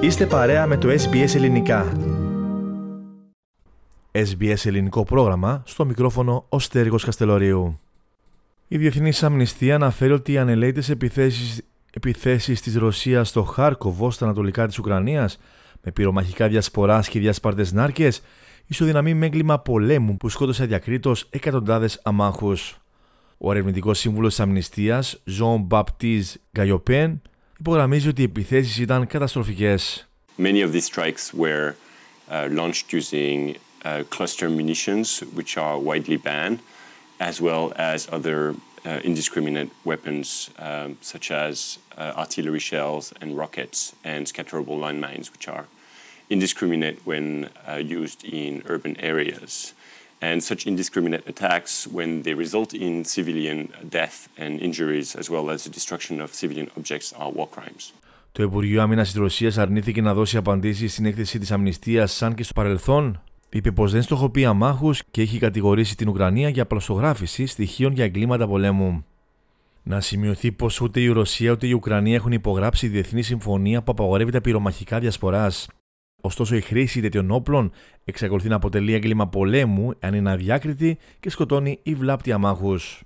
Είστε παρέα με το SBS Ελληνικά. SBS Ελληνικό πρόγραμμα, στο μικρόφωνο ο Στέργος Καστελωρίου. Η Διεθνής Αμνηστία αναφέρει ότι οι ανελαίτες επιθέσεις, επιθέσεις της Ρωσίας στο Χάρκοβο, στα ανατολικά της Ουκρανίας, με πυρομαχικά διασποράς και διασπαρτές νάρκες, ισοδυναμεί με έγκλημα πολέμου που σκότωσε διακρίτως εκατοντάδες αμάχους. Ο ερευνητικός σύμβουλος της Αμνηστίας, Jean Baptiste Gayopin, υπογραμμίζει ότι οι επιθέσει ήταν καταστροφικέ. Many of these strikes were uh, launched using uh, cluster munitions, which are widely banned, as well as other uh, indiscriminate weapons, um, such as uh, artillery shells and rockets and scatterable landmines, which are indiscriminate when uh, used in urban areas. And such indiscriminate attacks, when they result in civilian death and injuries, as well as the destruction of civilian objects, are war crimes. Το Υπουργείο Άμυνας της Ρωσίας αρνήθηκε να δώσει απαντήσεις στην έκθεση της Αμνηστίας, σαν και στο παρελθόν είπε πως δεν στοχοποιεί αμάχους και έχει κατηγορήσει την Ουκρανία για πλαστογράφηση στοιχείων για εγκλήματα πολέμου. Να σημειωθεί πως ούτε η Ρωσία ούτε η Ουκρανία έχουν υπογράψει διεθνή συμφωνία που απαγορεύει τα πυρομαχικά διασποράς. Ωστόσο, η χρήση τέτοιων όπλων εξακολουθεί να αποτελεί έγκλημα πολέμου αν είναι αδιάκριτη και σκοτώνει ή βλάπτει αμάχους.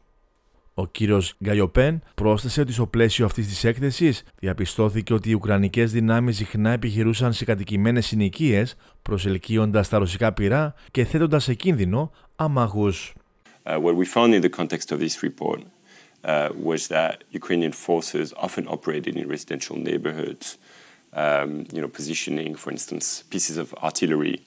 Ο κύριος Γκαϊοπέν πρόσθεσε ότι στο πλαίσιο αυτής της έκθεσης διαπιστώθηκε ότι οι Ουκρανικές δυνάμεις συχνά επιχειρούσαν σε κατοικημένες συνοικίες, προσελκύοντας τα ρωσικά πυρά και θέτοντας σε κίνδυνο αμάχους. Uh, what we found in the context of this report uh, was that Ukrainian forces often operated in residential neighborhoods, um, you know, positioning, for instance, pieces of artillery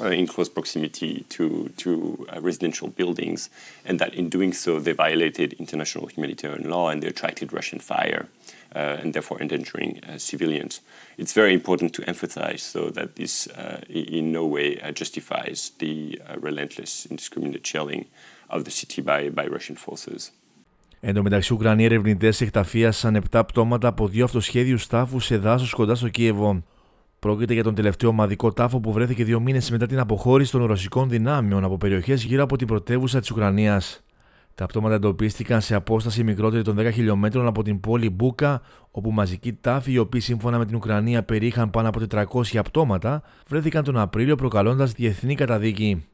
uh, in close proximity to, to uh, residential buildings, and that in doing so they violated international humanitarian law and they attracted Russian fire, uh, and therefore endangering uh, civilians. It's very important to emphasize, though, that this uh, in no way uh, justifies the relentless, indiscriminate shelling of the city by, by Russian forces. Εν τω μεταξύ, Ουκρανοί ερευνητές εκταφίασαν 7 πτώματα από δύο αυτοσχέδιους τάφους σε δάσος κοντά στο Κίεβο. Πρόκειται για τον τελευταίο ομαδικό τάφο που βρέθηκε δύο μήνες μετά την αποχώρηση των ρωσικών δυνάμεων από περιοχές γύρω από την πρωτεύουσα της Ουκρανίας. Τα πτώματα εντοπίστηκαν σε απόσταση μικρότερη των 10 χιλιόμετρων από την πόλη Μπούκα, όπου μαζικοί τάφοι, οι οποίοι σύμφωνα με την Ουκρανία περιείχαν πάνω από 400 πτώματα, βρέθηκαν τον Απρίλιο προκαλώντας διεθνή καταδίκη.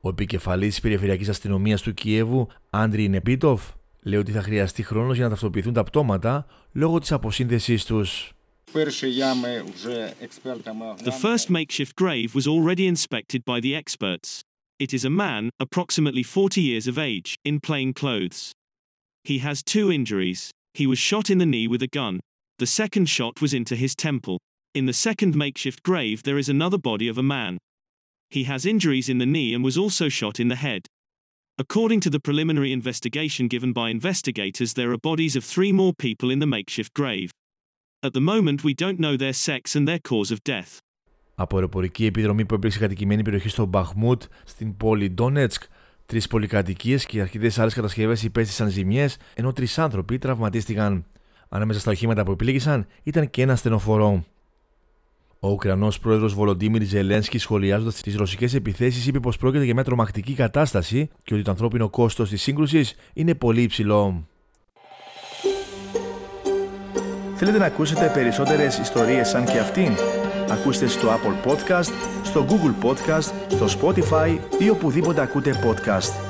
Ο επικεφαλής της Περιφερειακής Αστυνομίας του Κιέβου, Άντρι Νεπίτοφ, λέει ότι θα χρειαστεί χρόνο για να ταυτοποιηθούν τα πτώματα λόγω τη αποσύνδεσή του. The first makeshift grave was already inspected by the experts. It is a man, approximately 40 years of age, in plain clothes. He has two injuries. He was shot in the knee with a gun. The second shot was into his temple. In the second makeshift grave, there is another body of a man. He has injuries in the knee and was also shot in the head. According to the preliminary investigation given by investigators, there are bodies of three more people in the makeshift grave. At the moment, we don't know their sex and their cause of death. Από αεροπορική επιδρομή που έπληξε κατοικημένη περιοχή στο Μπαχμούτ, στην πόλη Ντόνετσκ, τρεις πολυκατοικίες και αρκετές άλλες κατασκευές υπέστησαν ζημιές, ενώ τρεις άνθρωποι τραυματίστηκαν. Ανάμεσα στα οχήματα που επλήγησαν ήταν και ένα στενοφορό. Ο Ουκρανός πρόεδρος Βολοντίμιρ Ζελένσκι, σχολιάζοντας τις ρωσικές επιθέσεις, είπε πως πρόκειται για μια τρομακτική κατάσταση και ότι το ανθρώπινο κόστος της σύγκρουσης είναι πολύ υψηλό. Θέλετε να ακούσετε περισσότερες ιστορίες σαν και αυτήν; Ακούστε στο Apple Podcast, στο Google Podcast, στο Spotify ή οπουδήποτε ακούτε podcast.